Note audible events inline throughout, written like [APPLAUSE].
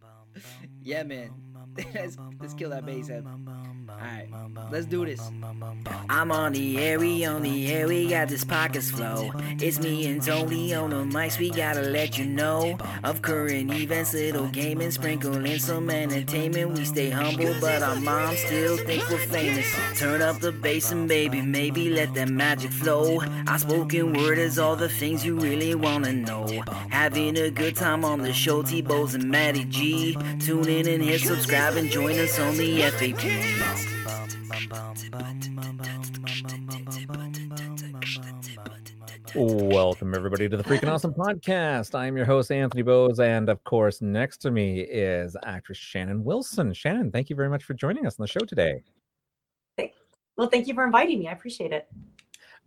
bum. Yeah, man. [LAUGHS] let's, let's kill that bass head. Alright, let's do this. I'm on the air, we on the air, we got this pockets flow. It's me and Tony on the mics, we gotta let you know of current events, little gaming, sprinkle in some entertainment. We stay humble, but our moms still think we're famous. Turn up the bass and baby, maybe let that magic flow. Our spoken word is all the things you really wanna know. Having a good time on the show, T-Bows and Matty G. Tune in and hit subscribe and join us on the FAP. Welcome, everybody, to the Freaking Awesome Podcast. I'm your host, Anthony Bowes, and of course, next to me is actress Shannon Wilson. Shannon, thank you very much for joining us on the show today. Well, thank you for inviting me. I appreciate it.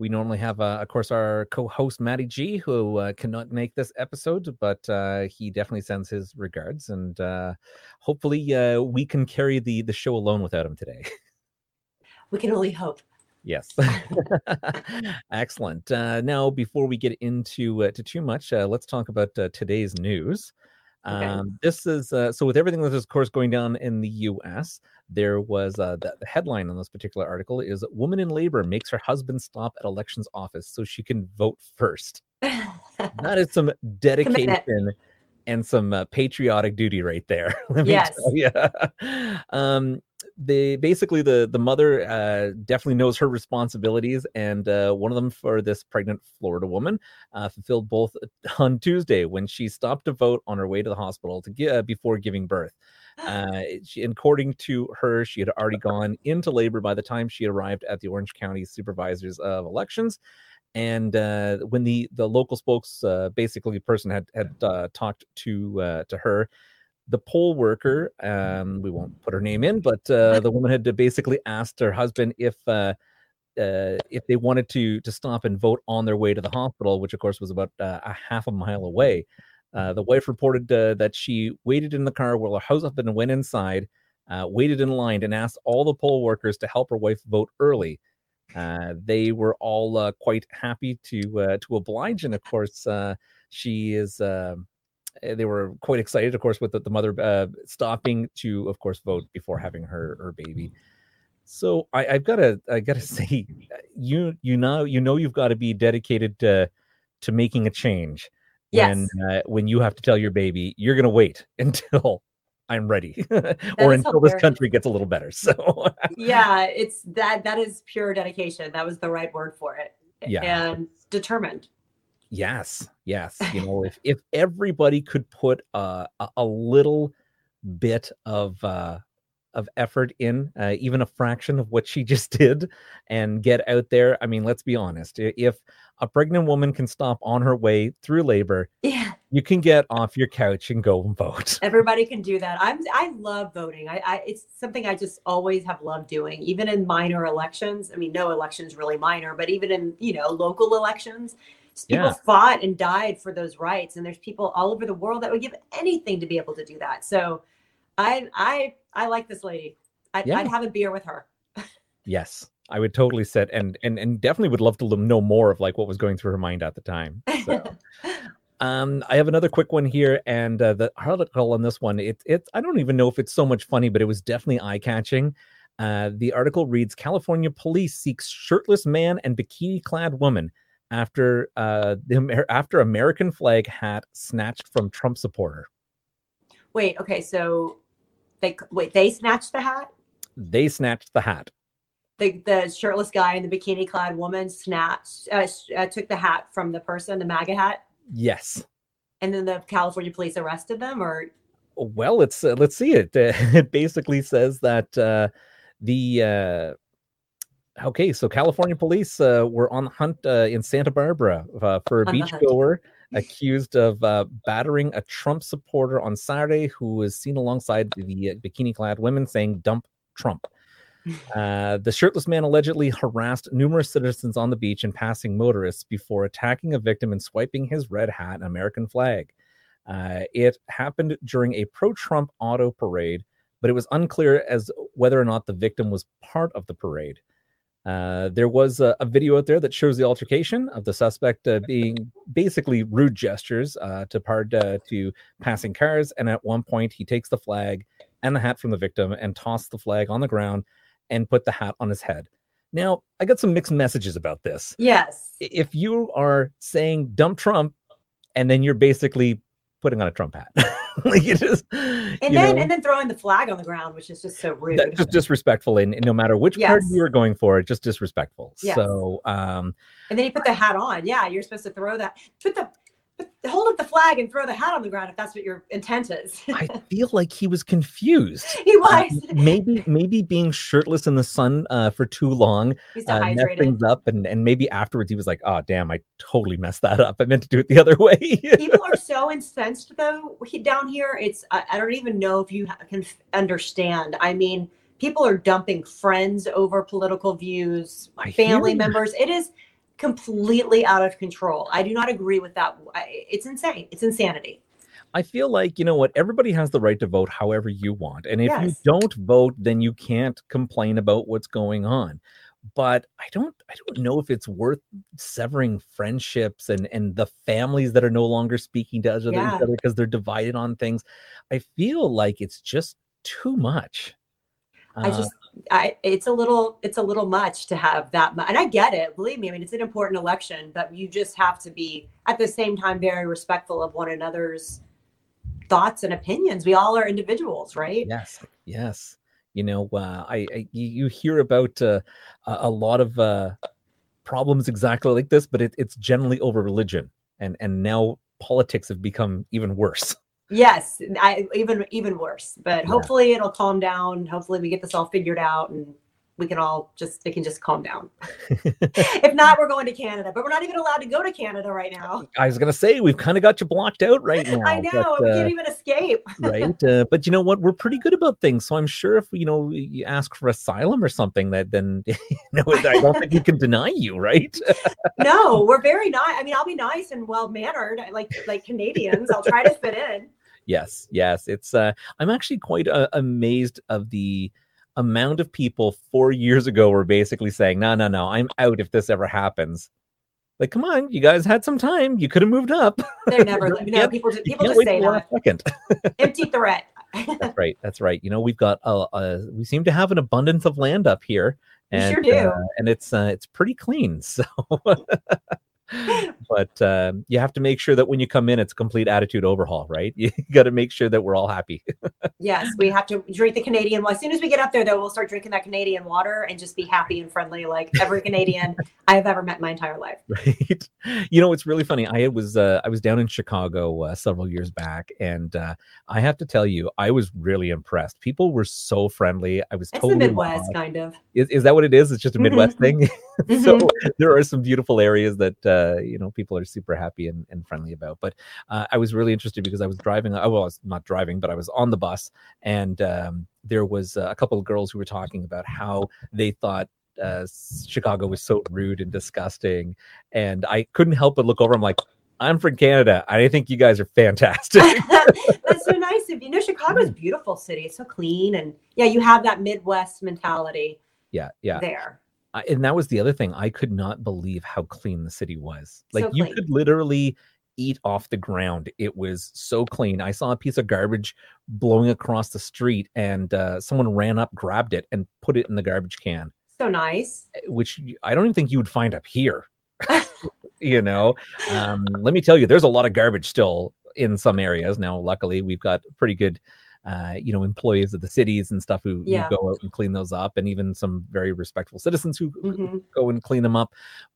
We normally have, uh, of course, our co-host Matty G, who uh, cannot make this episode, but uh, he definitely sends his regards, and uh, hopefully, uh, we can carry the the show alone without him today. [LAUGHS] We can only hope. Yes, [LAUGHS] [LAUGHS] excellent. Uh, now, before we get into uh, to too much, uh, let's talk about uh, today's news. Okay. Um, this is uh, so with everything that is, of course, going down in the U.S. There was uh, the, the headline on this particular article is "Woman in labor makes her husband stop at elections office so she can vote first. That is some [LAUGHS] dedication and some uh, patriotic duty right there. [LAUGHS] Let me Yes. um, they basically the the mother uh, definitely knows her responsibilities, and uh, one of them for this pregnant Florida woman uh, fulfilled both [LAUGHS] on Tuesday when she stopped to vote on her way to the hospital to gi- uh, before giving birth. [GASPS] Uh, she, according to her, she had already [LAUGHS] gone into labor by the time she arrived at the Orange County Supervisors of Elections. And uh, when the the local spokes, uh, basically person had had uh, talked to uh, to her, the poll worker, um, we won't put her name in, but uh, the woman had basically asked her husband if uh, uh, if they wanted to to stop and vote on their way to the hospital, which of course was about uh, a half a mile away. Uh, the wife reported uh, that she waited in the car while her husband went inside, waited in line, and asked all the poll workers to help her wife vote early. Uh, they were all quite happy to uh, to oblige, and of course, uh, she is. Uh, they were quite excited, of course, with the, the mother uh, stopping to, of course, vote before having her her baby. So I, I've got to I got to [LAUGHS] say, you you know you know you've got to be dedicated to to making a change when uh, when you have to tell your baby you're going to wait [LAUGHS] until I'm ready [LAUGHS] or until this country gets a little better. So yeah, it's that that is pure dedication. That was the right word for it. Yeah. And determined. Yes, yes. You know, if [LAUGHS] if everybody could put a, a little bit of uh, of effort in, uh, even a fraction of what she just [LAUGHS] did, and get out there. I mean, let's be honest. If a pregnant woman can stop on her way through labor, Yeah. you can get off your couch and go and vote. [LAUGHS] Everybody can do that. I'm I love voting. I, I it's something I just always have loved doing, even in minor elections. I mean, no election's really minor, but even in, you know, local elections, people Yeah. fought and died for those rights. And there's people all over the world that would give anything to be able to do that. So I I I like this lady. I, Yeah. I'd have a beer with her. Yes, I would totally sit and and and definitely would love to know more of like what was going through her mind at the time. So. [LAUGHS] Um, I have another quick one here, and uh, the article on this one, it's it's I don't even know if it's so much funny, but it was definitely eye catching. Uh, the article reads: California police seeks shirtless man and bikini clad woman after uh, the Amer- after American flag hat snatched from Trump supporter. Wait, okay, so they wait, they snatched the hat? They snatched the hat. The the shirtless guy and the bikini clad woman snatched uh, uh, took the hat from the person, the MAGA hat, Yes. and then the California police arrested them or Well, it's uh, let's see it. Uh, [LAUGHS] it basically says that uh, the uh, okay, so California police uh, were on the hunt uh, in Santa Barbara uh, for a On beachgoer [LAUGHS] accused of uh, battering a Trump supporter on Saturday, who was seen alongside the bikini-clad women saying "Dump Trump." [LAUGHS] Uh, the shirtless man allegedly harassed numerous citizens on the beach and passing motorists before attacking a victim and swiping his red hat and American flag. Uh, it happened during a pro Trump auto parade, but it was unclear as whether or not the victim was part of the parade. Uh, there was a, a, video out there that shows the altercation of the suspect uh, [LAUGHS] being basically rude gestures uh, to part uh, to passing cars, and at one point he takes the flag and the hat from the victim and tosses the flag on the ground and put the hat on his head. Now, I got some mixed messages about this. Yes. If you are saying dump Trump, and then you're basically putting on a Trump hat. [LAUGHS] like it is, and then know, and then throwing the flag on the ground, which is just so rude. just disrespectful, and, and, no matter which yes. party you are going for, it's just disrespectful. Yes. So, um, and then you put the hat on. Yeah, you're supposed to throw that. Put the hold up the flag and throw the hat on the ground if that's what your intent is. [LAUGHS] I feel like he was confused. [LAUGHS] He was. Uh, maybe maybe being shirtless in the sun uh, for too long uh, messed things up, and and maybe afterwards he was like, "Oh damn, I totally messed that up. I meant to do it the other [LAUGHS] way." People are so incensed though he, down here. It's I, I don't even know if you can understand. I mean, people are dumping friends over political views, I family members. It is completely out of control. I do not agree with that. It's insane. It's insanity. I feel like you know what everybody has the right to vote however you want, and if yes. you don't vote, then you can't complain about what's going on. But I don't, I don't know if it's worth severing friendships and and the families that are no longer speaking to each other because they're divided on things. I feel like it's just too much. I uh, just I it's a little it's a little much to have that much and I get it believe me I mean it's an important election but you just have to be at the same time very respectful of one another's thoughts and opinions. We all are individuals right? Yes yes. You know uh, I, I, you hear about uh, a lot of uh, problems exactly like this but it, it's generally over religion and and now politics have become even worse [LAUGHS] Yes, I even even worse. But yeah. hopefully it'll calm down. Hopefully we get this all figured out and we can all just it can just calm down. [LAUGHS] if not, we're going to Canada, but we're not even allowed to go to Canada right now. [LAUGHS] I was gonna say we've kind of got you blocked out right [LAUGHS] now. I know but, we uh, can't even escape. right, uh, but you know what? We're pretty good about things, so I'm sure if you know you ask for asylum or something, that then you know I don't think we can deny you, right? no, we're very nice. I mean, I'll be nice and well mannered, like like Canadians. I'll try to fit in yes yes it's uh i'm actually quite uh, amazed of the amount of people four years ago were basically saying no no no i'm out if this ever happens. Like come on you guys had some time you could have moved up. They're never [LAUGHS] no people, just, people just say that. second. [LAUGHS] Empty threat. That's right that's right you know we've got a, a, we seem to have an abundance of land up here and, sure do. Uh, and it's uh, it's pretty clean [LAUGHS] so but uh, you have to make sure that when you come in, it's a complete attitude overhaul, right? [LAUGHS] You got to make sure that we're all happy. [LAUGHS] yes, we have to drink the Canadian. Well, as soon as we get up there, though, we'll start drinking that Canadian water and just be happy and friendly, like every Canadian I have ever met in my entire life. Right. You know, it's really funny. I was uh, I was down in Chicago uh, several years back, and uh, I have to tell you, I was really impressed. People were so friendly. I was it's totally the Midwest, kind of. Is, is that what it is? It's just a Midwest thing. [LAUGHS] so mm-hmm. there are some beautiful areas that uh, you know people are super happy and, and friendly about. But uh, I was really interested because I was driving. Uh, well, I was not driving, but I was on the bus, and um, there was a couple of girls who were talking about how they thought uh, Chicago was so rude and disgusting, and I couldn't help but look over. I'm like, I'm from Canada. I think you guys are fantastic. [LAUGHS] That's so nice of you. know, Chicago's a beautiful city. It's so clean, and yeah, you have that Midwest mentality. Yeah, yeah. There and that was the other thing. I could not believe how clean the city was. Like so you could literally eat off the ground. It was so clean. I saw a piece of garbage blowing across the street, and uh, someone ran up, grabbed it, and put it in the garbage can. So nice. Eh, which I don't even think you would find up here. [LAUGHS] [LAUGHS] you know, um, let me tell you, there's a lot of garbage still in some areas. Now, luckily, we've got pretty good uh, you know, employees of the cities and stuff who, yeah. who, go out and clean those up, and even some very respectful citizens who, mm-hmm. go and clean them up.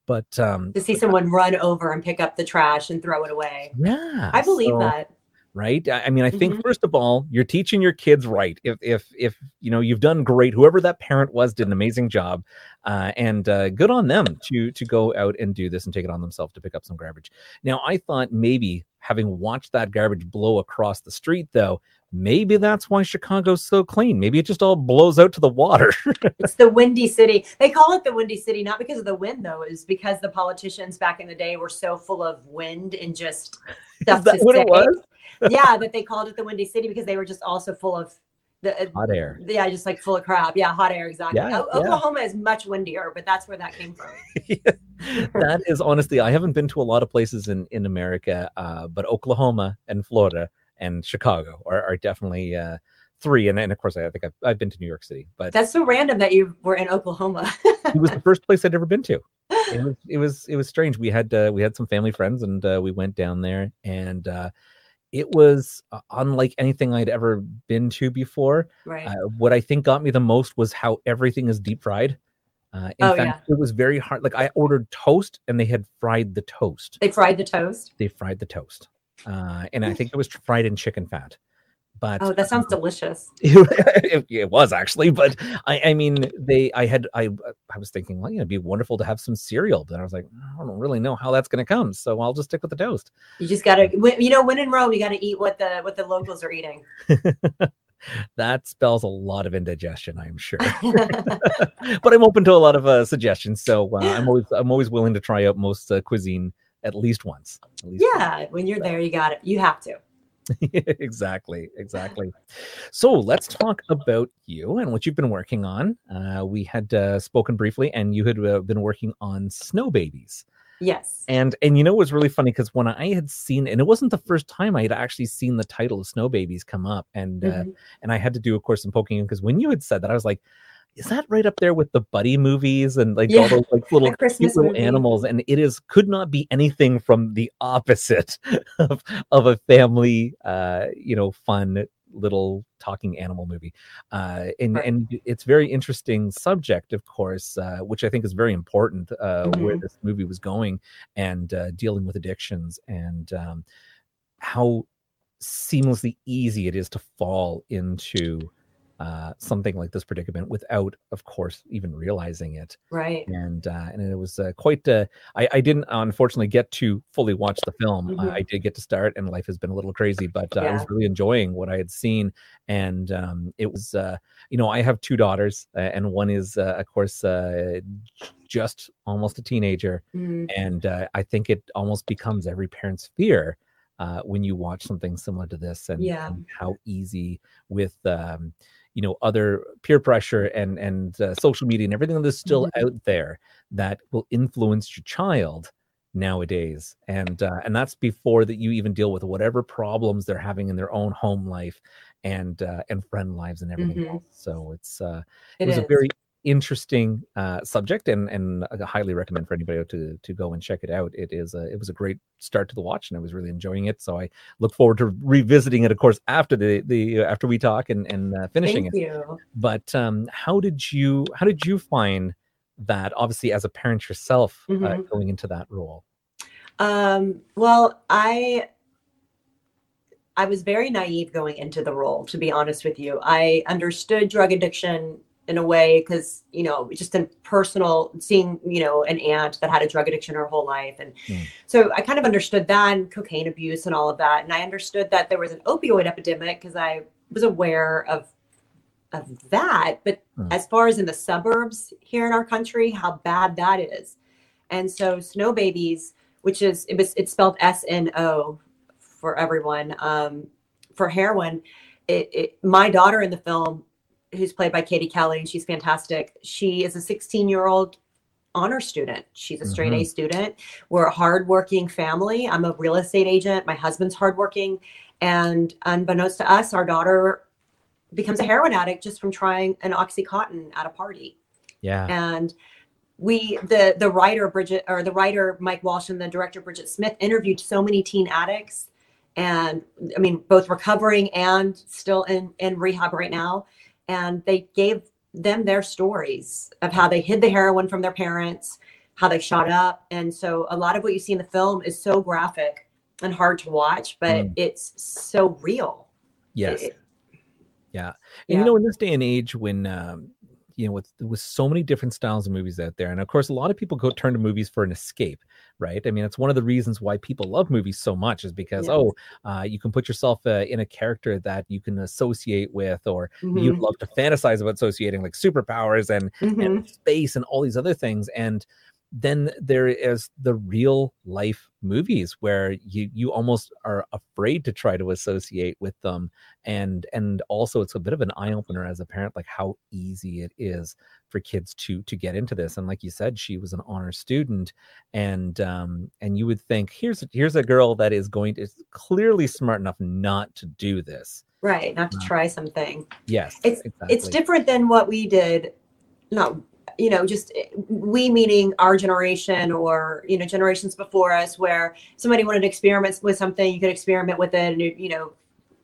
But um, to see someone run over and pick up the trash and throw it away, yeah, I believe so, that. Right. I mean, I think mm-hmm. first of all, you're teaching your kids right. If if if you know you've done great, whoever that parent was did an amazing job, uh, and uh, good on them to to go out and do this and take it on themselves to pick up some garbage. Now, I thought maybe having watched that garbage blow across the street, though, maybe that's why Chicago's so clean. Maybe it just all blows out to the water. [LAUGHS] it's the windy city. They call it the windy city, not because of the wind, though, is because the politicians back in the day were so full of wind and just [LAUGHS] stuff that what say. it was? [LAUGHS] yeah, that they called it the windy city because they were just also full of The, uh, hot air. Yeah, just like full of crap. Yeah, hot air, exactly. Yeah, O- yeah. Oklahoma is much windier, but that's where that came from. that is honestly, I haven't been to a lot of places in in America, uh, but Oklahoma and Florida and Chicago are, are definitely uh, three. And, and of course, I think I've, I've been to New York City, but That's so random that you were in Oklahoma. it was the [LAUGHS] first place I'd ever been to. It was [LAUGHS] it was it was strange. We had uh, we had some family friends, and uh, we went down there, and uh, it was uh, unlike anything I'd ever been to before. right. Uh, what I think got me the most was how everything is deep fried. Uh, in Oh, fact, it was very hard. Like I ordered toast, and they had fried the toast. they fried the toast. They fried the toast, uh, and I think it was fried in chicken fat. But Oh, that sounds um, delicious. [LAUGHS] it, it was actually, but I, I mean, they, I had, I, I was thinking, well, yeah, it'd be wonderful to have some cereal, but I was like, I don't really know how that's going to come, so I'll just stick with the toast. You just gotta, you know, when in Rome, you gotta eat what the what the locals are eating. [LAUGHS] that spells a lot of indigestion, I'm sure, [LAUGHS] but I'm open to a lot of uh, suggestions, so uh, I'm always, I'm always willing to try out most uh, cuisine at least once. At least once. yeah, when you're there, you got it. You have to. [LAUGHS] exactly exactly so let's talk about you and what you've been working on uh, we had uh, spoken briefly and you had uh, been working on snow babies Yes. and and you know it was really funny because when i had seen and it wasn't the first time i had actually seen the title of snow babies come up and uh, Mhm. and i had to do of course some poking in because when you had said that i was like is that right up there with the buddy movies and like all those like little little movie. animals and it is could not be anything from the opposite [LAUGHS] of, of a family uh you know fun little talking animal movie uh and Right. and it's very interesting subject of course uh which i think is very important uh where Mhm. this movie was going and uh dealing with addictions and um how seamlessly easy it is to fall into uh something like this predicament without of course even realizing it Right. and uh, and it was uh, quite. Uh, I I didn't unfortunately get to fully watch the film. Mhm. I, I did get to start, and life has been a little crazy, but uh, I was really enjoying what I had seen, and um, it was. Uh, you know, I have two daughters, uh, and one is, uh, of course, uh, just almost a teenager, Mm, and uh, I think it almost becomes every parent's fear. Uh, when you watch something similar to this, and, Yeah. and how easy with um, you know other peer pressure and and uh, social media and everything that's still Mhm. out there that will influence your child nowadays and uh, and that's before that you even deal with whatever problems they're having in their own home life and uh, and friend lives and everything Mhm. else so it's uh it, it was is. a very interesting uh subject and and i highly recommend for anybody to to go and check it out it is a it was a great start to the watch and i was really enjoying it so i look forward to revisiting it of course after the the after we talk and and uh, finishing Thank it you. but um how did you how did you find that obviously as a parent yourself uh, Mhm. going into that role Um, well, I I was very naive going into the role, to be honest with you. I understood drug addiction in a way because you know just in personal seeing you know an aunt that had a drug addiction her whole life and Mm. so i kind of understood that and cocaine abuse and all of that and i understood that there was an opioid epidemic because i was aware of of that but Mm. as far as in the suburbs here in our country how bad that is and so snow babies which is it was it's spelled s-n-o for everyone um for heroin it, it my daughter in the film who's played by Katie Kelly, and she's fantastic. She is a 16 year old honor student. She's a straight A mm-hmm. student. We're a hardworking family. I'm a real estate agent. My husband's hardworking. And unbeknownst to us, our daughter becomes a heroin addict just from trying an Oxycontin at a party. yeah And we, the the writer Bridget or the writer Mike Walsh and the director Bridget Smith interviewed so many teen addicts, and I mean both recovering and still in in rehab right now, and they gave them their stories of how they hid the heroin from their parents, how they shot up, and so a lot of what you see in the film is so graphic and hard to watch, but Mm. it's so real. yes It- Yeah. And Yeah. you know, in this day and age when um, you know, with with so many different styles of movies out there, and of course a lot of people go turn to movies for an escape, right? I mean, it's one of the reasons why people love movies so much is because Yes. oh, uh, you can put yourself uh, in a character that you can associate with, or you'd Mhm, love to fantasize about associating like superpowers and mhm. and space and all these other things and then there is the real life movies where you you almost are afraid to try to associate with them. And and also it's a bit of an eye opener as a parent like how easy it is for kids to to get into this. And like you said she was an honor student. And um and you would think here's here's a girl that is going to is clearly smart enough not to do this. Right not to Uh, try something. Yes it's exactly. it's different than what we did not you know just eh, we meaning our generation or you know generations before us where somebody wanted to experiment with something you could experiment with it and you you know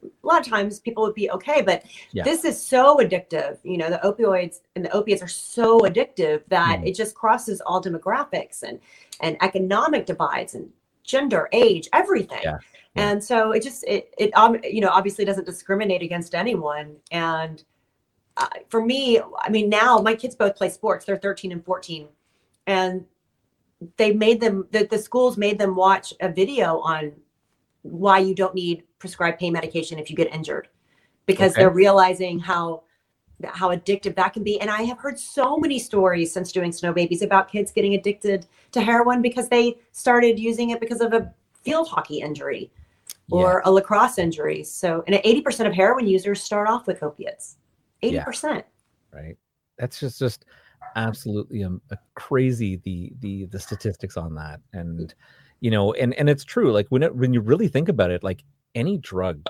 a lot of times people would be okay but Yeah. this is so addictive you know the opioids and the opiates are so addictive that Mhm. it just crosses all demographics and and economic divides and gender age everything Yeah. Yeah. and so it just it it um, you know obviously doesn't discriminate against anyone and uh, for me i mean now my kids both play sports. They're 13 and 14 and they made them the, the schools made them watch a video on why you don't need prescribed pain medication if you get injured. Because Okay. they're realizing how how addictive that can be. And i have heard so many stories since doing snow babies about kids getting addicted to heroin because they started using it because of a field hockey injury or a lacrosse injury. So and 80% of heroin users start off with opiates 80% right. That's just just absolutely um, a crazy the the the statistics on that. And you know and and it's true like when it when you really think about it like any drug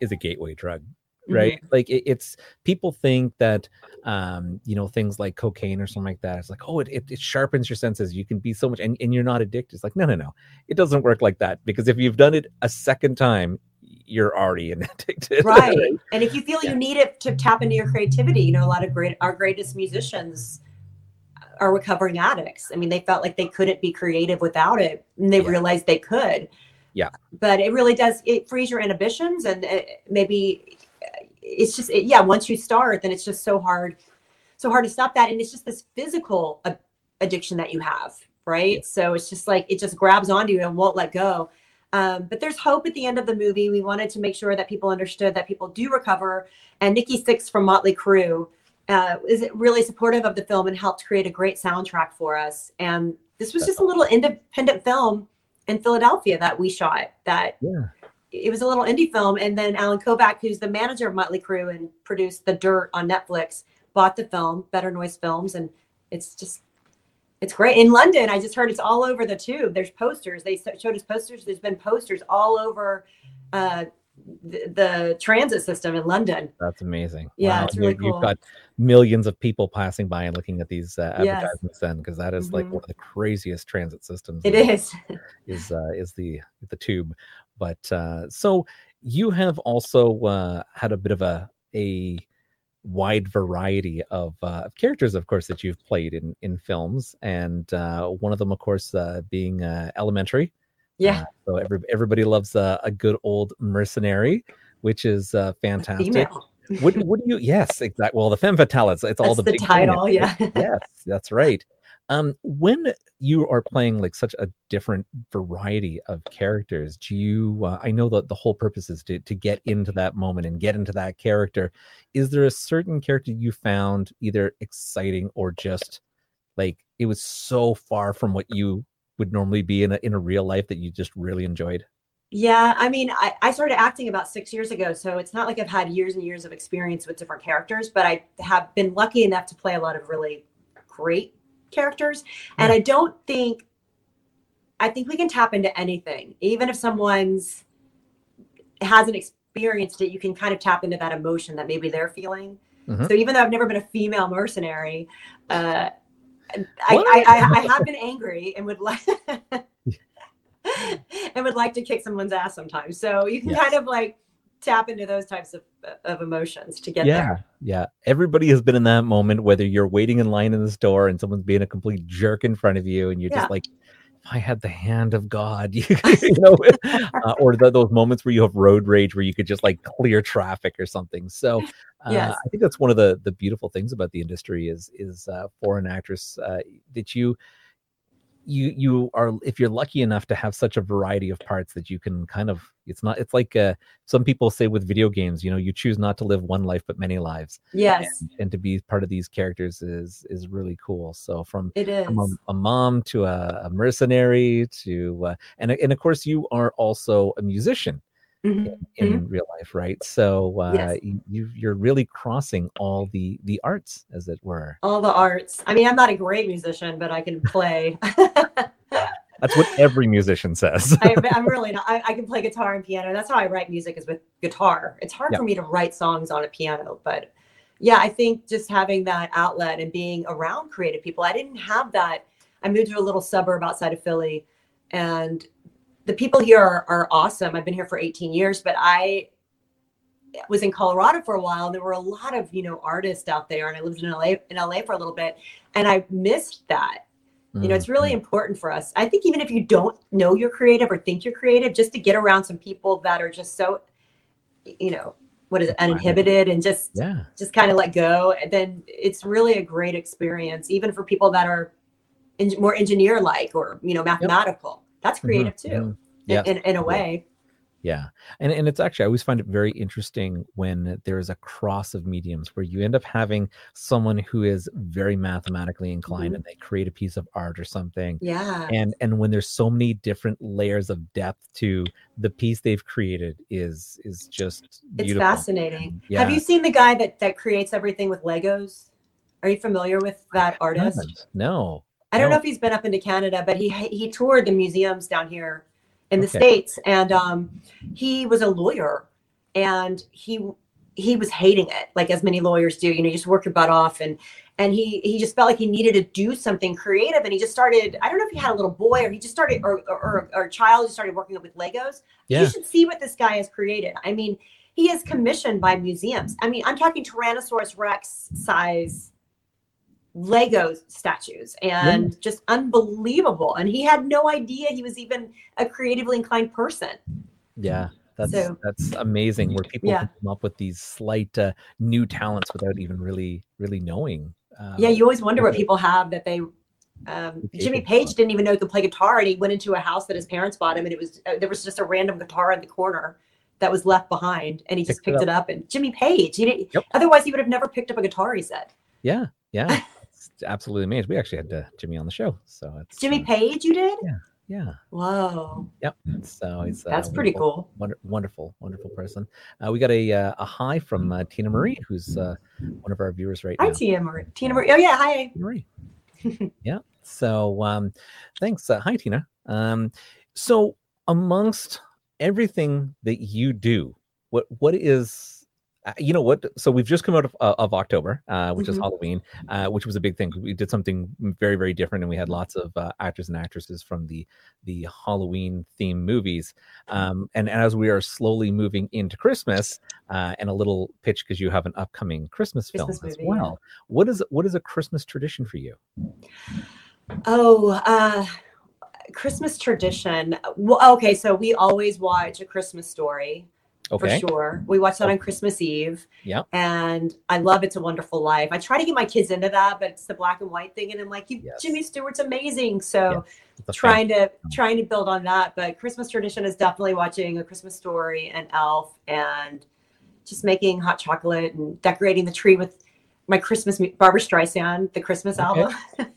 is a gateway drug right? Like it, it's people think that um you know things like cocaine or something like that it's like oh it, it, it sharpens your senses. You can be so much and, and you're not addicted. It's like no no no. It doesn't work like that because if you've done it a second time you're already an [LAUGHS] addicted right [LAUGHS] and if you feel Yeah. you need it to tap into your creativity you know a lot of great our greatest musicians are recovering addicts i mean they felt like they couldn't be creative without it and they Yeah. realized they could Yeah. but it really does it frees your inhibitions and it, maybe uh, it's just it, yeah once you start then it's just so hard so hard to stop that and it's just this physical addiction that you have right Yeah. so it's just like it just grabs onto you and won't let go um, but there's hope at the end of the movie. We wanted to make sure that people understood that people do recover. And Nikki Sixx from Motley Crue uh, is really supportive of the film and helped create a great soundtrack for us. And this was just a little independent film in Philadelphia that we shot. That yeah it was a little indie film. And then Allen Kovac, who's the manager of Motley Crue and produced The Dirt on Netflix, bought the film, Better Noise Films, and it's just it's great in London. I just heard it's all over the tube. There's posters. They showed us posters. There's been posters all over uh, the, the transit system in London. That's amazing. Yeah, it's really you- You've got millions of people passing by and looking at these uh, Yes. advertisements then, because that is like Mhm. one of the craziest transit systems. It is. is. [LAUGHS] is uh, is the the tube. But uh, so you have also uh, had a bit of a a wide variety of, uh, of characters, of course, that you've played in in films, and uh, one of them, of course, uh, being uh, Elementary. Yeah. Uh, so every, everybody loves a good old mercenary, which is uh, fantastic. What do you? Yes, exactly. Well, the femme fatale. It's, it's [LAUGHS] all the, the big title. Yeah. yes, that's right. Um, when you are playing like such a different variety of characters, do you? Uh, I know that the whole purpose is to to get into that moment and get into that character. Is there a certain character you found either exciting or just like it was so far from what you would normally be in a in a real life that you just really enjoyed? Yeah, I mean, I, I started acting about six years ago, so it's not like I've had years and years of experience with different characters, but I have been lucky enough to play a lot of really great characters. And I don't think, I think we can tap into anything, even if someone's hasn't experienced it, you can kind of tap into that emotion that maybe they're feeling. Mhm. So even though I've never been a female mercenary, uh, I, I, I, I have been angry and would like [LAUGHS] [LAUGHS] and would like to kick someone's ass sometimes. So you can Yes. kind of like tap into those types of, of emotions to get yeah, there. yeah. Everybody has been in that moment, whether you're waiting in line in the store and someone's being a complete jerk in front of you, and you're Yeah. just like, if I had the hand of God, you, [LAUGHS] you know, [LAUGHS] uh, or the, those moments where you have road rage where you could just like clear traffic or something. So, uh, Yes. I think that's one of the the beautiful things about the industry is is uh, for an actress uh, that you you you are if you're lucky enough to have such a variety of parts that you can kind of it's not it's like uh, some people say with video games you know you choose not to live one life but many lives. Yes. And, and to be part of these characters is is really cool. So from it is from a, a mom to a, a mercenary to uh, and and of course you are also a musician Mhm. in Mhm. real life right so uh Yes. you, you you're really crossing all the the arts as it were all the arts i mean i'm not a great musician but i can play [LAUGHS] that's what every musician says I, [LAUGHS] i'm really not I, I can play guitar and piano that's how i write music is with guitar it's hard Yeah. for me to write songs on a piano but yeah i think just having that outlet and being around creative people i didn't have that i moved to a little suburb outside of philly and the people here are, are awesome. I've been here for 18 years but i was in colorado for a while and there were a lot of you know artists out there and i lived in la in la for a little bit and i missed that. You know it's really Mhm. important for us. I think even if you don't know you're creative or think you're creative just to get around some people that are just so you know what is it uninhibited and just yeah. just kind of let go and then it's really a great experience even for people that are en- more engineer like or you know mathematical that's creative Mhm, too in- in, in a way Yeah. And and it's actually I always find it very interesting when there's a cross of mediums where you end up having someone who is very mathematically inclined Mhm. and they create a piece of art or something. yeah And and when there's so many different layers of depth to the piece they've created is is just it's beautiful. fascinating Yeah. have you seen the guy that that creates everything with legos are you familiar with that artist. No. I don't know if he's been up into Canada, but he he toured the museums down here in the Okay. states, and um, he was a lawyer, and he he was hating it, like as many lawyers do. You know, you just work your butt off, and and he he just felt like he needed to do something creative, and he just started. I don't know if he had a little boy or he just started, or or, or a child just started working with Legos. Yeah. You should see what this guy has created. I mean, he is commissioned by museums. I mean, I'm talking Tyrannosaurus Rex size Lego statues and just unbelievable. And he had no idea he was even a creatively inclined person. Yeah. That's So- that's amazing where people Yeah. come up with these slight uh, new talents without even really really knowing. Uh, yeah, you always wonder what people have that they. Um, Jimmy Page didn't even know he could play guitar, and he went into a house that his parents bought him, and it was uh, there was just a random guitar in the corner that was left behind, and he just Picked it picked it up. And Jimmy Page, he didn't. Yep. Otherwise, he would have never picked up a guitar. He said, Yeah, yeah, [LAUGHS] it's absolutely amazing. We actually had uh, Jimmy on the show, so it's "Jimmy uh, Page, you did? Yeah, Yeah. Whoa, yep. So he's uh, that's pretty cool." wonder- wonderful, wonderful person. Uh, we got a uh, a hi from uh, Tina Marie, who's uh, one of our viewers right Hi, now. Tina Marie. Tina Marie. Oh yeah, hi. Tina Marie. [LAUGHS] yeah. So um, thanks. Uh, hi, Tina. Um, so amongst everything that you do, what what is uh, you know what? So we've just come out of, uh, of October, uh, which is Mhm. Halloween, uh, which was a big thing. We did something very very different, and we had lots of uh, actors and actresses from the the Halloween theme movies. Um, and as we are slowly moving into Christmas, uh, and a little pitch because you have an upcoming Christmas film Christmas as movie, yeah. well. What is what is a Christmas tradition for you? Oh, uh, Christmas tradition. Well, okay, so we always watch a Christmas story Okay. for sure. We watch that oh. on Christmas Eve. Yeah. And I love It's a Wonderful Life. I try to get my kids into that, but it's the black and white thing, and I'm like, Yes. Jimmy Stewart's amazing. So It's a fan- trying to trying to build on that. But Christmas tradition is definitely watching a Christmas story and Elf and just making hot chocolate and decorating the tree with my Christmas Barbra Streisand, the Christmas Okay. album.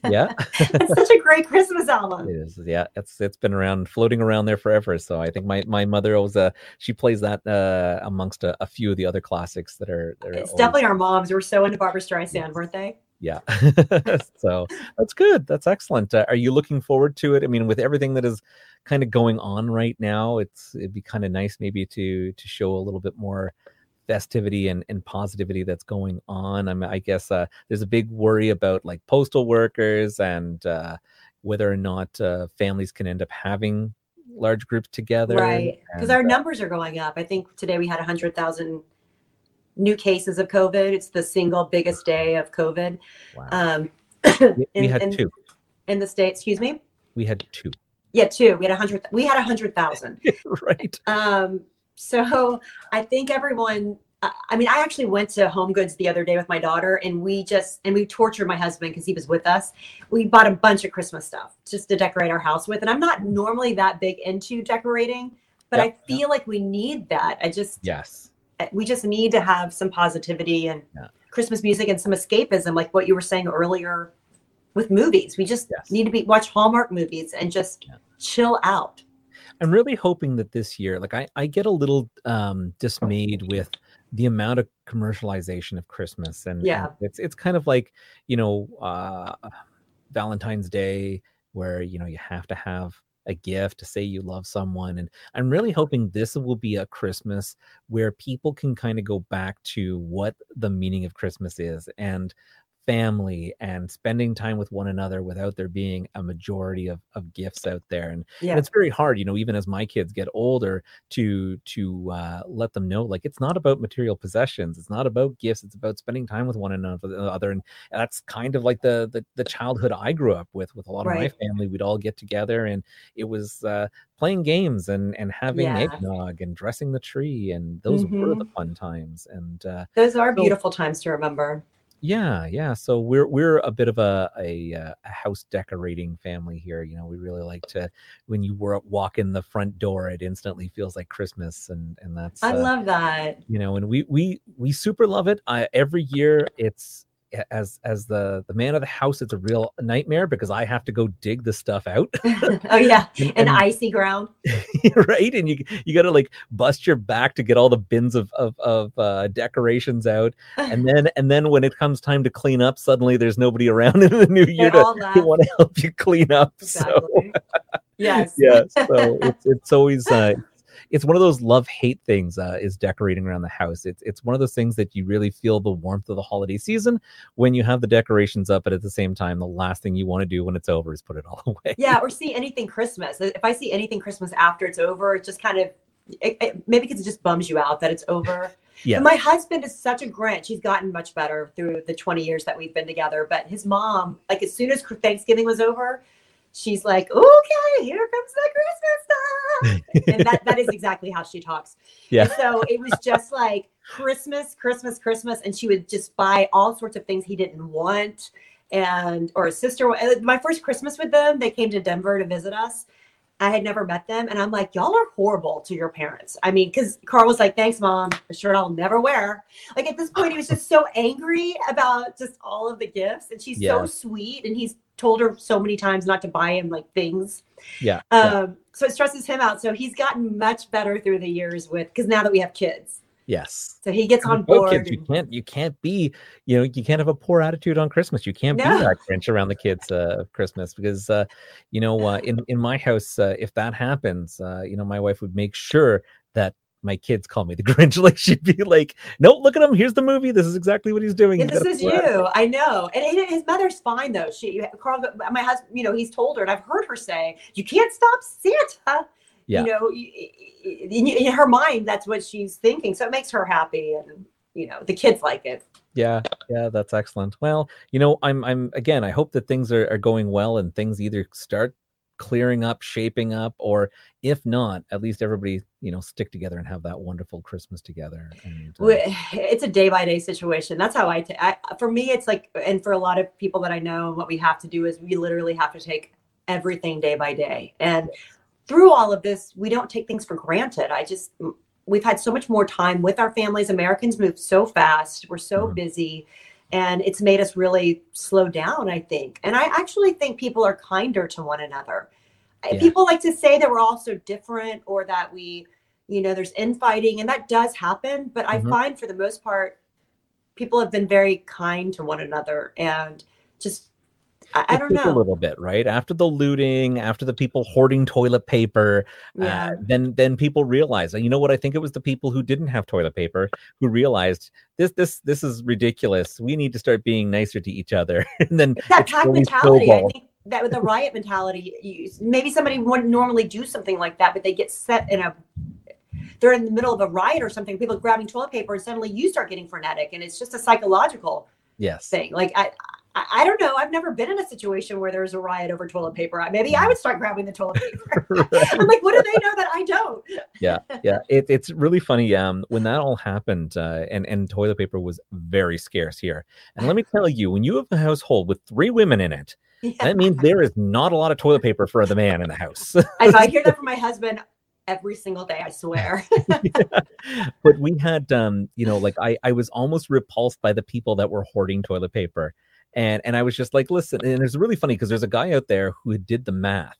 yeah. [LAUGHS] it's such a great Christmas album. It is, yeah. It's it's been around, floating around there forever. So I think my my mother always uh she plays that uh amongst a, a few of the other classics that are. That are It's always- definitely our moms. We're so into Barbra Streisand, weren't they? yeah. [LAUGHS] so that's good. That's excellent. Uh, are you looking forward to it? I mean, with everything that is kind of going on right now, it's it'd be kind of nice maybe to to show a little bit more festivity and, and positivity that's going on. I mean, I guess uh, there's a big worry about like postal workers and uh, whether or not uh, families can end up having large groups together. Right. Because our uh, numbers are going up. I think today we had 100,000 new cases of COVID. It's the single biggest day of COVID. wow. Um, we, we in, had in, two. in the state. Excuse me. We had two. Yeah, two. We had a hundred. We had a hundred thousand. [LAUGHS] right. Um, so I think everyone uh, I mean, I actually went to Home Goods the other day with my daughter, and we just and we tortured my husband because he was with us. We bought a bunch of Christmas stuff just to decorate our house with, and I'm not normally that big into decorating, but Yep, I feel like we need that. I just Yes. we just need to have some positivity and Yeah. Christmas music and some escapism, like what you were saying earlier with movies. We just Yes. need to be watch Hallmark movies and just Yeah. chill out. I'm really hoping that this year, like I, I get a little um dismayed with the amount of commercialization of Christmas and, and Yeah. it's it's kind of like, you know, uh Valentine's Day where, you know, you have to have a gift to say you love someone and I'm really hoping this will be a Christmas where people can kind of go back to what the meaning of Christmas is and family and spending time with one another without there being a majority of, of gifts out there and Yeah. and it's very hard you know even as my kids get older to to uh, let them know like it's not about material possessions it's not about gifts it's about spending time with one another and that's kind of like the the, the childhood i grew up with with a lot of Right. my family we'd all get together and it was uh, playing games and and having Yeah. eggnog and dressing the tree and those were the Mhm. fun times and uh, Those are So- beautiful times to remember. Yeah, yeah. So we're we're a bit of a, a uh, a house decorating family here. You know, we really like to when you walk in the front door, it instantly feels like Christmas, and and that's I uh, love that. you know, and we we we super love it. I, every year, it's as as the the man of the house, it's a real nightmare because I have to go dig the stuff out. [LAUGHS] oh yeah, [LAUGHS] and, an icy ground. [LAUGHS] right and you you got to like bust your back to get all the bins of of, of uh, decorations out and then and then when it comes time to clean up suddenly there's nobody around in the new year to, to want to help you clean up so yes. yeah so it's it's always uh it's one of those love hate things uh, is decorating around the house it's it's one of those things that you really feel the warmth of the holiday season when you have the decorations up but at the same time the last thing you want to do when it's over is put it [LAUGHS] all away Yeah, or see anything Christmas. If I see anything Christmas after it's over, it just kind of it, it, maybe because it just bums you out that it's over. [LAUGHS] Yeah. And my husband is such a Grinch. He's gotten much better through the 20 years that we've been together. But his mom, like as soon as Thanksgiving was over, she's like, "Okay, here comes the Christmas stuff," and that that is exactly how she talks. Yeah. And so it was just like Christmas, Christmas, Christmas, and she would just buy all sorts of things he didn't want. And or his sister. uh, My first Christmas with them, they came to Denver to visit us. I had never met them, and I'm like, y'all are horrible to your parents. I mean, because Carl was like, "Thanks, mom, a shirt I'll never wear." Like at this point, he was just so angry about just all of the gifts, and she's so sweet, and he's told her so many times not to buy him like things. yeah, yeah. Um, so it stresses him out. So he's gotten much better through the years with because now that we have kids, yes so he gets on board. kids, you can't you can't be you know you can't have a poor attitude on Christmas. You can't No. be that Grinch around the kids uh, of Christmas because uh, you know uh, in in my house uh, if that happens, uh, you know my wife would make sure that my kids call me the [LAUGHS] Grinch. Like she'd be like, "No, look at him. Here's the movie. This is exactly what he's doing." Yeah, this is you. I know. And he- his mother's fine though. She, Carl, my husband, you know, he's told her, and I've heard her say, "You can't stop Santa." Yeah. You know, y- y- in, in her mind, that's what she's thinking. So it makes her happy, and you know, the kids like it. Yeah, yeah, that's excellent. Well, you know, I'm I'm again, I hope that things are, are going well and things either start clearing up, shaping up, or if not, at least everybody, you know, stick together and have that wonderful Christmas together. And uh, It's a day by day situation. That's how I, ta- For me, it's like, and for a lot of people that I know, what we have to do is we literally have to take everything day by day. And through all of this, we don't take things for granted. I just, we've had so much more time with our families. Americans move so fast. We're so Mhm. busy. And it's made us really slow down, I think. And I actually think people are kinder to one another. Uh, Yeah. People like to say that we're all so different or that we, you know, there's infighting, and that does happen. But I Mhm. find for the most part, people have been very kind to one another and just, I, I don't know a little bit, right? After the looting, after the people hoarding toilet paper, Yeah. uh, then then people realized. You know what? I think it was the people who didn't have toilet paper who realized this this this is ridiculous. We need to start being nicer to each other. [LAUGHS] and then It's that pack mentality. I think that with the riot mentality, you, maybe somebody wouldn't normally do something like that, but they get set in a they're in the middle of a riot or something, people grabbing toilet paper, and suddenly you start getting frenetic, and it's just a psychological Yes. thing. Like I, I, don't know. I've never been in a situation where there's a riot over toilet paper. Maybe I would start grabbing the toilet paper. [LAUGHS] I'm like, what do they know that I don't? yeah, yeah. It, it's really funny. Um, when that all happened, uh, and and toilet paper was very scarce here. And let me tell you, when you have a household with three women in it, Yeah. that means there is not a lot of toilet paper for the man in the house. [LAUGHS] If [LAUGHS] I hear that from my husband every single day, I swear. [LAUGHS] but we had um you know like i i was almost repulsed by the people that were hoarding toilet paper and and i was just like listen and it's really funny because there's a guy out there who did the math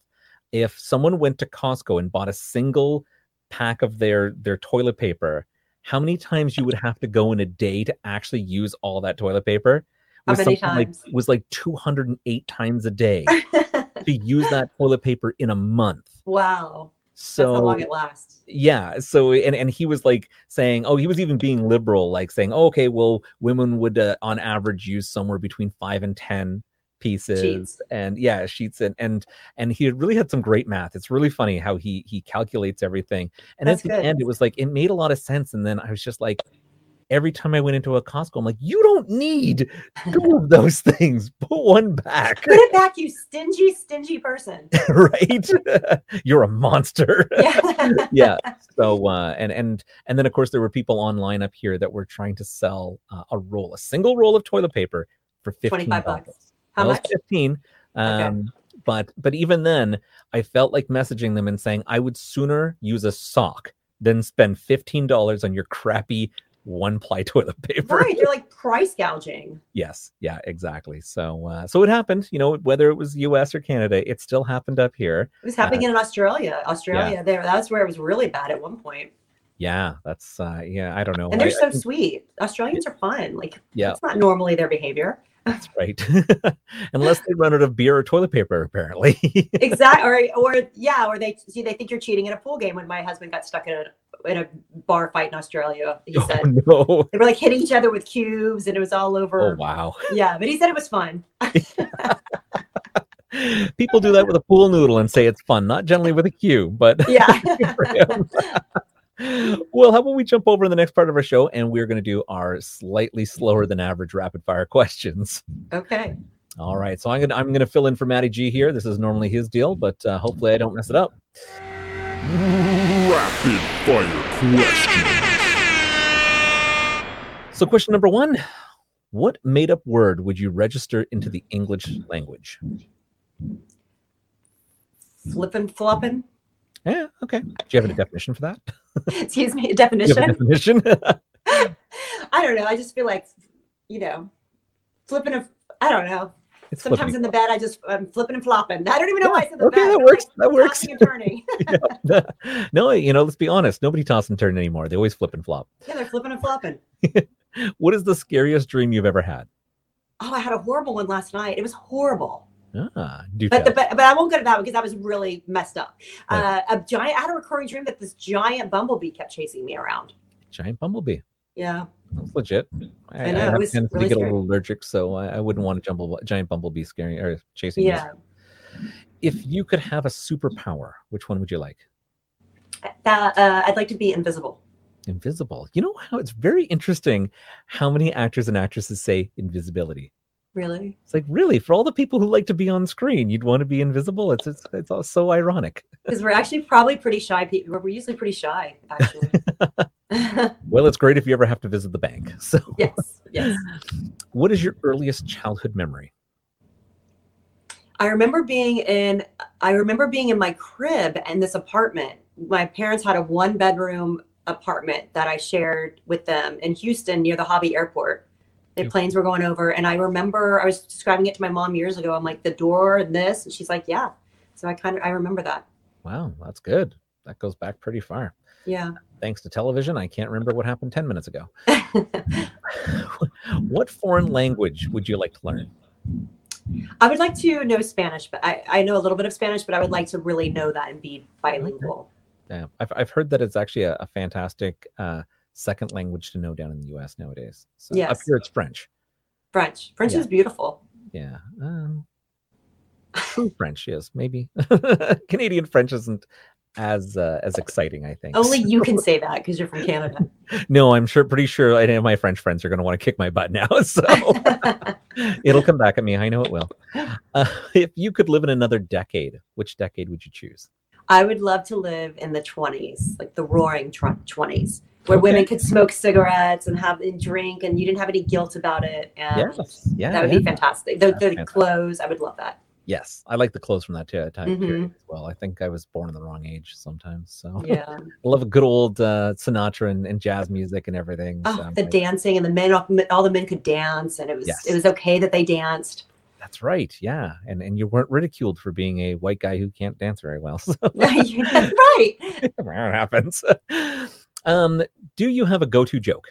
if someone went to costco and bought a single pack of their their toilet paper how many times you would have to go in a day to actually use all that toilet paper How was many something like was like 208 times a day [LAUGHS] to use that toilet paper in a month wow. so That's how long it lasts. yeah so and and he was like saying oh he was even being liberal like saying oh, okay well women would uh, on average use somewhere between 5 and 10 pieces Sheets. and yeah sheets and and and he really had some great math it's really funny how he he calculates everything and That's at the good. end it was like it made a lot of sense and then i was just like every time i went into a costco i'm like you don't need two of those things put one back Put it back, you stingy, stingy person. [LAUGHS] right [LAUGHS] you're a monster Yeah. [LAUGHS] yeah so uh and and and then of course there were people online up here that were trying to sell uh, a roll a single roll of toilet paper for 15 25 bucks. bucks. How much? 15 um but but even then i felt like messaging them and saying i would sooner use a sock than spend $15 on your crappy one ply [LAUGHS] toilet paper Right. They're like price gouging. yes yeah exactly so uh so it happened you know whether it was us or canada it still happened up here It was happening in Australia. Australia, there. That's where it was really bad at one point. yeah that's uh yeah i don't know And they're I- so I sweet. Australians are fun. Like, yeah that's not normally their behavior. That's right. [LAUGHS] Unless they run out of beer or toilet paper, apparently. [LAUGHS] exactly. Or, or yeah, or they see they think you're cheating in a pool game. When my husband got stuck in a in a bar fight in Australia, he oh said no! they were like hitting each other with cubes, and it was all over. Oh wow! [LAUGHS] Yeah, but he said it was fun. People do that with a pool noodle and say it's fun, not generally with a cue, but Yeah. Good for him. well, how about we jump over in the next part of our show and we're going to do our slightly slower than average rapid fire [LAUGHS] questions. okay. All right, so I'm gonna I'm gonna fill in for Matty G here. This is normally his deal, but uh, hopefully I don't mess it up. Rapid fire question. So, question number one: What made-up word would you register into the English language? Flippin' floppin'. Yeah, okay. Do you have a definition for that? [LAUGHS] Excuse me. A Do a definition. definition? [LAUGHS] [LAUGHS] I don't know. I just feel like, you know, flipping a. I don't know. it's Sometimes flipping. in the bed, I just I'm flipping and flopping. I don't even know why I said the okay, bed. that I'm works. That works. tossing and turning. no, you know, let's be honest. Nobody toss and turn anymore. They always flip and flop. yeah, they're flipping and flopping. What is the scariest dream you've ever had? Oh, I had a horrible one last night. It was horrible. Ah, do But, the, but but I won't go to that one because that was really messed up. Right. Uh, a giant. I had a recurring dream that this giant bumblebee kept chasing me around. giant bumblebee. Yeah. That's legit. I, I know, it have was really to get a little allergic, so I, I wouldn't want a jumble, giant bumblebee scaring or chasing me. Yeah. If you could have a superpower, which one would you like? That uh, I'd like to be invisible. Invisible. You know how it's very interesting how many actors and actresses say invisibility. Really? It's like really for all the people who like to be on screen, you'd want to be invisible. It's it's it's all so ironic. [LAUGHS] Because we're actually probably pretty shy people. We're usually pretty shy, actually. [LAUGHS] Well, it's great if you ever have to visit the bank. [LAUGHS] So, yes. Yes. what is your earliest childhood memory? I remember being in I remember being in my crib in this apartment. My parents had a one bedroom apartment that I shared with them in Houston near the Hobby Airport. The planes were going over and I remember I was describing it to my mom years ago. I'm like the door and this and she's like, "Yeah." So I kind of I remember that. Wow, that's good. That goes back pretty far. Yeah. Thanks to television, I can't remember what happened 10 minutes ago. [LAUGHS] what foreign language would you like to learn? I would like to know Spanish, but I, I know a little bit of Spanish, but I would like to really know that and be bilingual. Yeah, I've, I've heard that it's actually a, a fantastic uh, second language to know down in the US nowadays. So up Yes. here it's French. French. French Yeah. is beautiful. Yeah. Um, [LAUGHS] true French is maybe. [LAUGHS] Canadian French isn't as uh, as exciting. I think Only you can [LAUGHS] say that because you're from Canada. No, I'm sure, pretty sure any of my French friends are going to want to kick my butt now. So it'll come back at me. I know it will. Uh, if you could live in another decade, which decade would you choose? I would love to live in the 20s, like the roaring tw- 20s, where Okay. women could smoke cigarettes and have and drink and you didn't have any guilt about it. And Yes. Yeah. that would yeah. be fantastic. The, the fantastic. clothes, I would love that. Yes, I like the clothes from that t- time period Mhm. as well. I think I was born in the wrong age sometimes, so Yeah. [LAUGHS] I love a good old uh, Sinatra and, and jazz music and everything. Oh, so the I- dancing and the men, all the men could dance, and it was Yes. it was okay that they danced. That's right. Yeah, and and you weren't ridiculed for being a white guy who can't dance very well. [LAUGHS] So [LAUGHS] right. it happens. Um, do you have a go-to joke?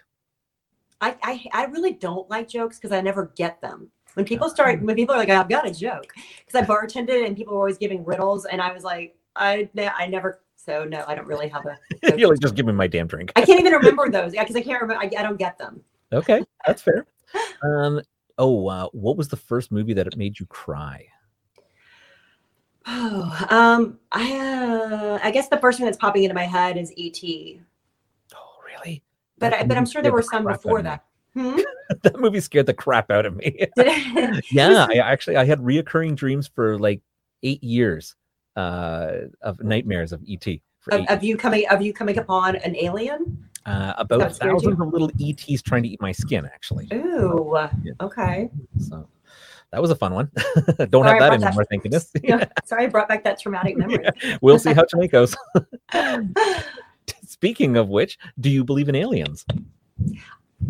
I, I I really don't like jokes because I never get them. When people start, when people are like, "I've got a joke," because I bartended and people were always giving riddles, and I was like, I I never. So no, I don't really have a. [LAUGHS] You're like, just give me my damn drink. I can't even remember those Yeah, because I can't remember. I, I don't get them. Okay, that's fair. [LAUGHS] Um, oh, uh, what was the first movie that it made you cry? Oh, um, I uh, I guess the first one that's popping into my head is E.T. But That I, but I'm sure there were the some before that. [LAUGHS] Hmm? that movie scared the crap out of me. [LAUGHS] Yeah, I actually I had reoccurring dreams for like eight years uh, of nightmares of ET. Of, of you coming of you coming upon an alien? uh, about you? thousands of little ETs trying to eat my skin, actually. Ooh, Yeah. okay. So that was a fun one. [LAUGHS] Don't Sorry, have that brought that- anymore, thank goodness. Yeah, sorry, I brought back that traumatic memory. we'll see how tonight goes. Speaking of which, do you believe in aliens?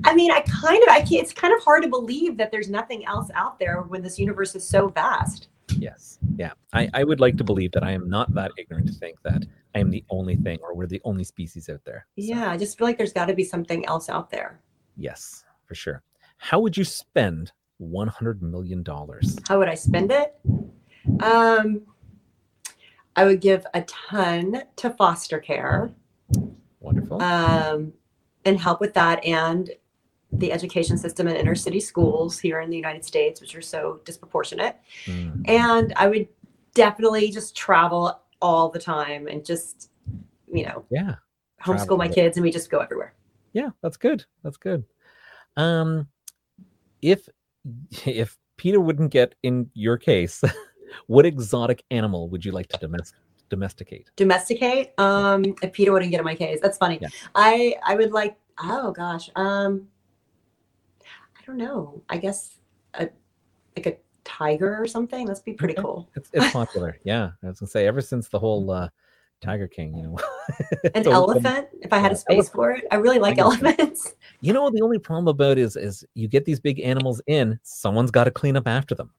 I mean, I kind of, I can't, it's kind of hard to believe that there's nothing else out there when this universe is so vast. Yes. Yeah. I, I would like to believe that I am not that ignorant to think that I am the only thing or we're the only species out there. So, Yeah, I just feel like there's got to be something else out there. yes, for sure. How would you spend $100 million? How would I spend it? Um, I would give a ton to foster care Wonderful. um, and help with that and the education system in inner city schools here in the United States, which are so disproportionate. Mm. And I would definitely just travel all the time and just, you know, Yeah. homeschool Travel. my kids and we just go everywhere. Yeah, that's good. That's good. Um if if Peter wouldn't get in your case, [LAUGHS] what exotic animal would you like to domestic domesticate? Domesticate. Um, if Peter wouldn't get in my case, that's funny. Yeah. I I would like. Oh gosh. Um, I don't know. I guess a like a tiger or something. That'd be pretty Okay. cool. It's it's [LAUGHS] popular. yeah. I was gonna say ever since the whole uh Tiger King, you know. [LAUGHS] An So, elephant. If I had a space for it, I really like Elephant. elephants. [LAUGHS] You know the only problem about is is you get these big animals in, someone's got to clean up after them.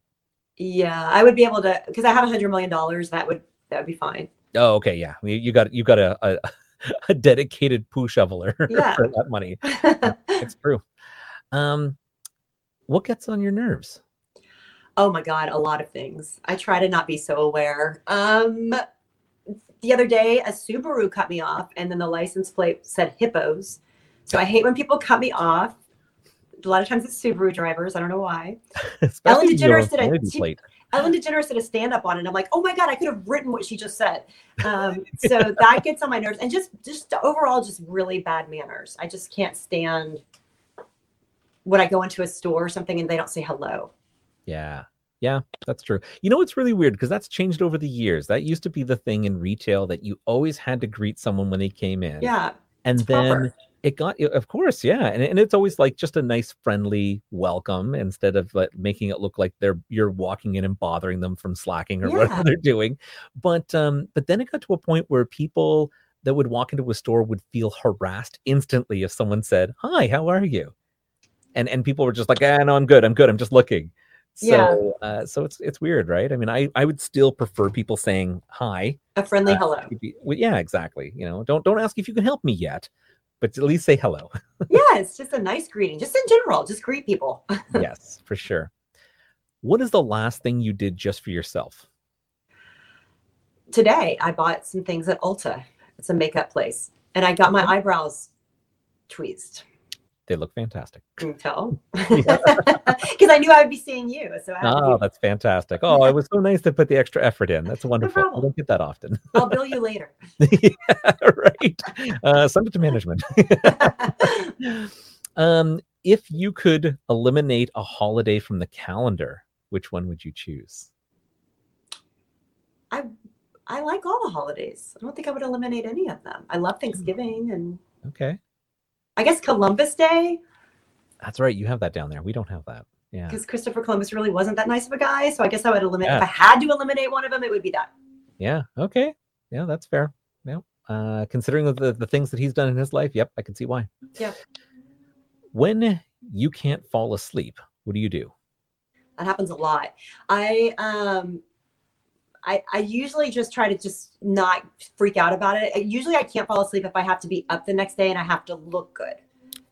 yeah, I would be able to because I have a hundred million dollars. That would that would be fine. Oh, okay, yeah. You, got you got a, a [LAUGHS] a dedicated poo shoveler [LAUGHS] Yeah. for that money. It's true. Um, what gets on your nerves? Oh my god, a lot of things. I try to not be so aware. Um the other day a Subaru cut me off and then the license plate said hippos. So I hate when people cut me off. A lot of times it's Subaru drivers. I don't know why. [LAUGHS] Especially if DeGeneres did a plate. Ellen DeGeneres did a stand up on it. And I'm like, oh my God, I could have written what she just said. Um, so that gets on my nerves. And just just overall, just really bad manners. I just can't stand when I go into a store or something and they don't say hello. Yeah. Yeah, that's true. You know, it's really weird because that's changed over the years. That used to be the thing in retail that you always had to greet someone when they came in. Yeah. And then proper. It got, of course, yeah. And, and it's always like just a nice, friendly welcome instead of like making it look like they're you're walking in and bothering them from slacking or Yeah. whatever [LAUGHS] they're doing. But um, but then it got to a point where people that would walk into a store would feel harassed instantly if someone said, Hi, how are you? And and people were just like, ah, no, I'm good, I'm good, I'm just looking. So Yeah. uh, so it's it's weird, right? I mean, I I would still prefer people saying hi. A friendly Uh, hello. Be- well, yeah, exactly. You know, don't don't ask if you can help me yet, but at least say hello. [LAUGHS] Yeah, it's just a nice greeting. Just in general, just greet people. [LAUGHS] yes, for sure. What is the last thing you did just for yourself? Today, I bought some things at Ulta. It's a makeup place. And I got my mm-hmm. eyebrows tweezed. They look fantastic. Can tell? [LAUGHS] [LAUGHS] Because I knew I would be seeing you. So I Oh, that's fantastic. Oh, it was so nice to put the extra effort in. That's wonderful. I don't get that often. [LAUGHS] I'll bill you later. yeah, right. Uh, send it to management. um, if you could eliminate a holiday from the calendar, which one would you choose? I I like all the holidays. I don't think I would eliminate any of them. I love Thanksgiving and Okay. I guess Columbus Day That's right. You have that down there. We don't have that. Yeah. because Christopher Columbus really wasn't that nice of a guy. So I guess I would eliminate. If I had to eliminate one of them, it would be that. Yeah. Okay. Yeah, that's fair. Yeah. Uh, considering the, the the things that he's done in his life, yep, I can see why. Yeah. When you can't fall asleep, what do you do? That happens a lot. I um I I usually just try to just not freak out about it. Usually I can't fall asleep if I have to be up the next day and I have to look good.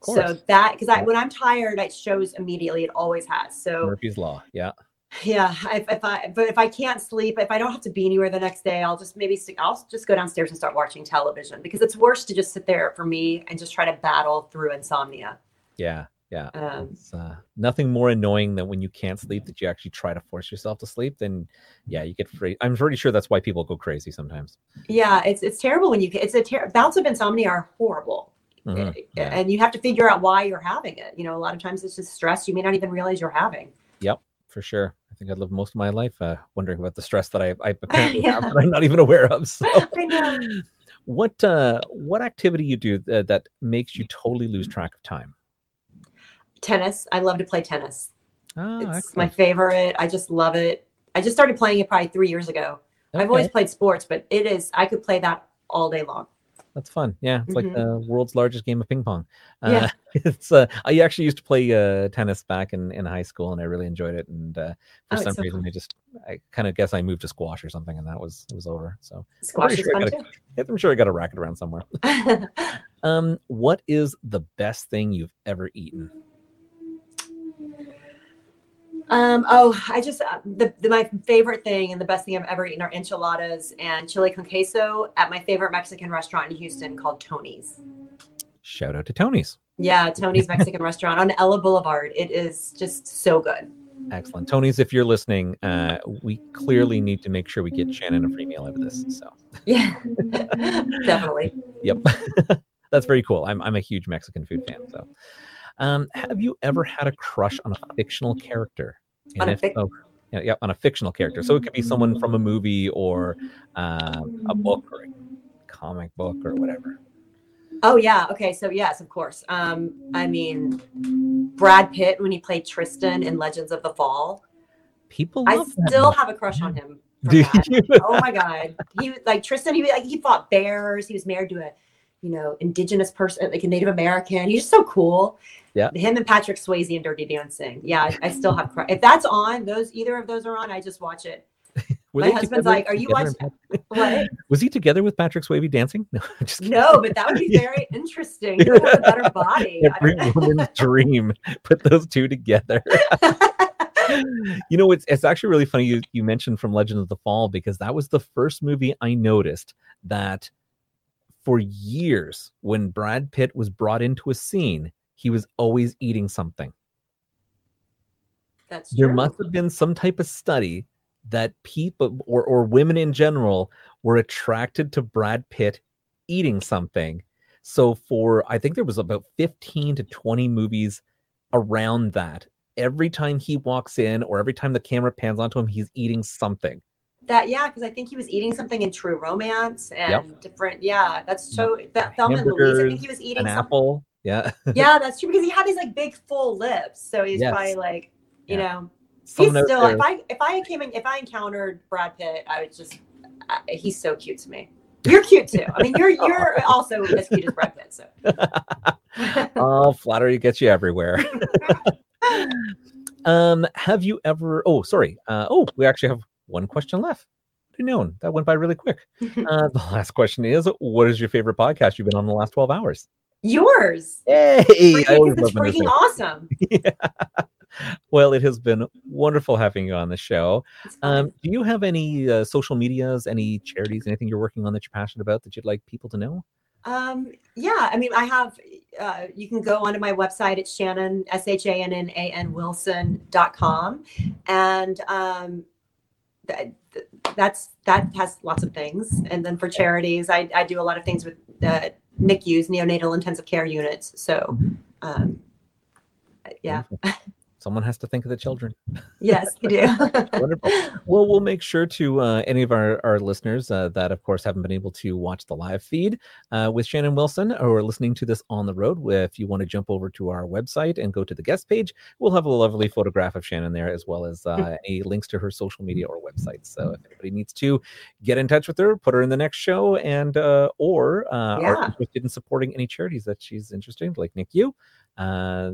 So that because I when I'm tired, it shows immediately. It always has. So Murphy's Law. Yeah. yeah, if, if I but if I can't sleep, if I don't have to be anywhere the next day, I'll just maybe I'll just go downstairs and start watching television because it's worse to just sit there for me and just try to battle through insomnia. Yeah. Yeah. Um, uh, nothing more annoying than when you can't sleep that you actually try to force yourself to sleep. Then, yeah, you get free. I'm pretty sure that's why people go crazy sometimes. yeah, it's it's terrible when you it's a ter- bouts of insomnia are horrible. Mhm, Eh, yeah. and you have to figure out why you're having it. You know, a lot of times it's just stress you may not even realize you're having. Yep, for sure. I think I lived most of my life uh, wondering about the stress that I, I [LAUGHS] apparently Yeah. have that I'm not even aware of. So, [LAUGHS] I know. what uh, what activity you do uh, that makes you totally lose track of time? Tennis. I love to play tennis. Ah, it's my favorite. I just love it. I just started playing it probably three years ago. I've always played sports, but it is I could play that all day long. that's fun. Yeah, it's like Mhm. the world's largest game of ping pong. Uh, Yeah. [LAUGHS] it's uh, I actually used to play uh, tennis back in, in high school, and I really enjoyed it. And uh, Oh, for it's some so reason, fun. I just I kind of guess I moved to squash or something, and that was it was over. So Squash is sure I fun gotta- [LAUGHS] I'm sure I got a racket around somewhere. [LAUGHS] Um, what is the best thing you've ever eaten? Um, oh, I just uh, the, the my favorite thing and the best thing I've ever eaten are enchiladas and chili con queso at my favorite Mexican restaurant in Houston called Tony's. Shout out to Tony's. Yeah, Tony's [LAUGHS] Mexican restaurant on Ella Boulevard. It is just so good. Excellent. Tony's, if you're listening, uh, we clearly need to make sure we get Shannon a free meal out of this. So, Yeah, [LAUGHS] [LAUGHS] definitely. yep, that's very cool. I'm I'm a huge Mexican food fan. So, um, have you ever had a crush on a fictional character? On a fic- so, yeah, yeah, on a fictional character. So it could be someone from a movie or um, a book or a comic book or whatever. Oh yeah. Okay. So yes, of course. Um, I mean, Brad Pitt when he played Tristan in Legends of the Fall. People I still have a crush on him. Do you? oh my god he was like tristan he like he fought bears he was married to a you know indigenous person like a native american. He's just so cool. Yeah. him and patrick swayze in dirty dancing. Yeah i, I still have if that's on those either of those are on i just watch it. [LAUGHS] My husband's like, "Are you watching- in- what? [LAUGHS] Was he together with Patrick Swayze dancing? [LAUGHS] No, no but that would be very interesting. Have a better body. Every woman's dream. Put those two together. you know, it's it's actually really funny you, you mentioned from Legend of the Fall because that was the first movie I noticed that for years when Brad Pitt was brought into a scene, he was always eating something. that's There true. must have been some type of study that people or, or women in general were attracted to Brad Pitt eating something. So for I think there was about 15 to 20 movies around that. Every time he walks in or every time the camera pans onto him, he's eating something. That yeah because i think he was eating something in true romance and Yep. different yeah that's so that Thelma and Louise, i think he was eating An something apple. Yeah. [LAUGHS] yeah, that's true because he had these like big full lips, so he's Yes. probably like, you Yeah. know, he's Someone still. there- If I if I came in, if I encountered Brad Pitt, I would just, I, he's so cute to me. You're cute too. I mean, you're [LAUGHS] you're also as cute as Brad Pitt. So [LAUGHS] oh, flattery gets you everywhere. um, have you ever? Oh, sorry. Uh, oh, we actually have one question left. Who'd that went by really quick. [LAUGHS] Uh, the last question is: What is your favorite podcast you've been on the last twelve hours? yours, Hey, I always it's freaking awesome. [LAUGHS] Well, it has been wonderful having you on the show. Um, do you have any uh, social medias, any charities, anything you're working on that you're passionate about that you'd like people to know? Um, yeah, I mean, I have, uh, you can go onto my website. It's Shannon, S H A N N A N Wilson.com. And um, that's, that has lots of things. And then for charities, I, I do a lot of things with uh, NICUs, neonatal intensive care units. So, um, yeah. [LAUGHS] Someone has to think of the children. Yes, you do. [LAUGHS] Wonderful. Well, we'll make sure to uh, any of our, our listeners uh, that, of course, haven't been able to watch the live feed uh, with Shannon Wilson or listening to this on the road. If you want to jump over to our website and go to the guest page, we'll have a lovely photograph of Shannon there, as well as uh, any links to her social media or website. So if anybody needs to get in touch with her, put her in the next show, and uh, or uh, Yeah. are interested in supporting any charities that she's interested in, like NICU. Uh,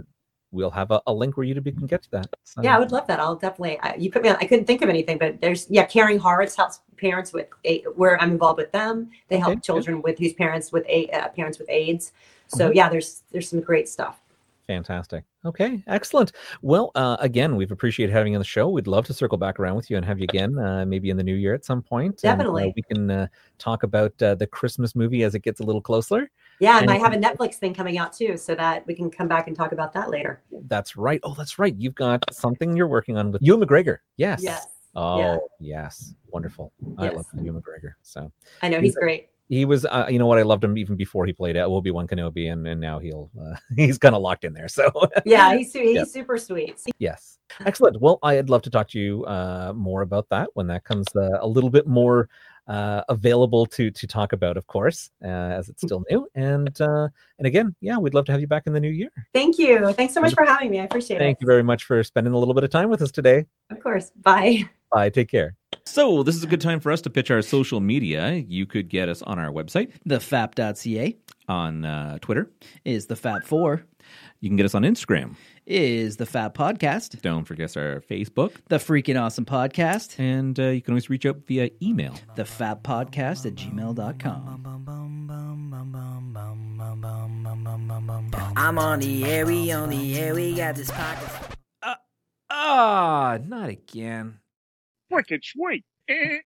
We'll have a, a link where you can get to that. So- Yeah, I would love that. I'll definitely. I, you put me on. I couldn't think of anything, but there's yeah. Caring Hearts helps parents with a, where I'm involved with them. They help Okay, good. children with whose parents with a uh, parents with AIDS. So Mhm. yeah, there's there's some great stuff. Fantastic. Okay, excellent. Well, uh, again, we've appreciated having you on the show. We'd love to circle back around with you and have you again, uh, maybe in the new year at some point. and, uh, Definitely. we can uh, talk about uh, the Christmas movie as it gets a little closer. Yeah, and I have a Netflix thing coming out too, so that we can come back and talk about that later. That's right. Oh, that's right. You've got something you're working on with Ewan McGregor. Yes. Yes, Oh, Yeah. yes. Wonderful. I love Yes. Ewan McGregor. So I know He's he's great. he was, uh, you know what? I loved him even before he played uh, Obi Wan Kenobi, and, and now he'll uh, [LAUGHS] he's kind of locked in there. So Yeah, he's he's super sweet. Yes. Excellent. Well, I'd love to talk to you uh, more about that when that comes uh, a little bit more uh, available to to talk about, of course, uh, as it's still new. And uh, and again, yeah, we'd love to have you back in the new year. Thank you. Thanks so much for having me. I appreciate Thank it. Thank you very much for spending a little bit of time with us today. Of course. Bye. [LAUGHS] Bye. Take care. So, this is a good time for us to pitch our social media. You could get us on our website, Thefap.ca on uh, Twitter. is the Fap4, You can get us on Instagram. is the Fap Podcast, Don't forget our Facebook. the Freaking Awesome Podcast, And uh, you can always reach out via email. the Fap Podcast at gmail.com. I'm on the air, we on the air, we got this pocket. Ah, not again. Wicked sweet. Eh.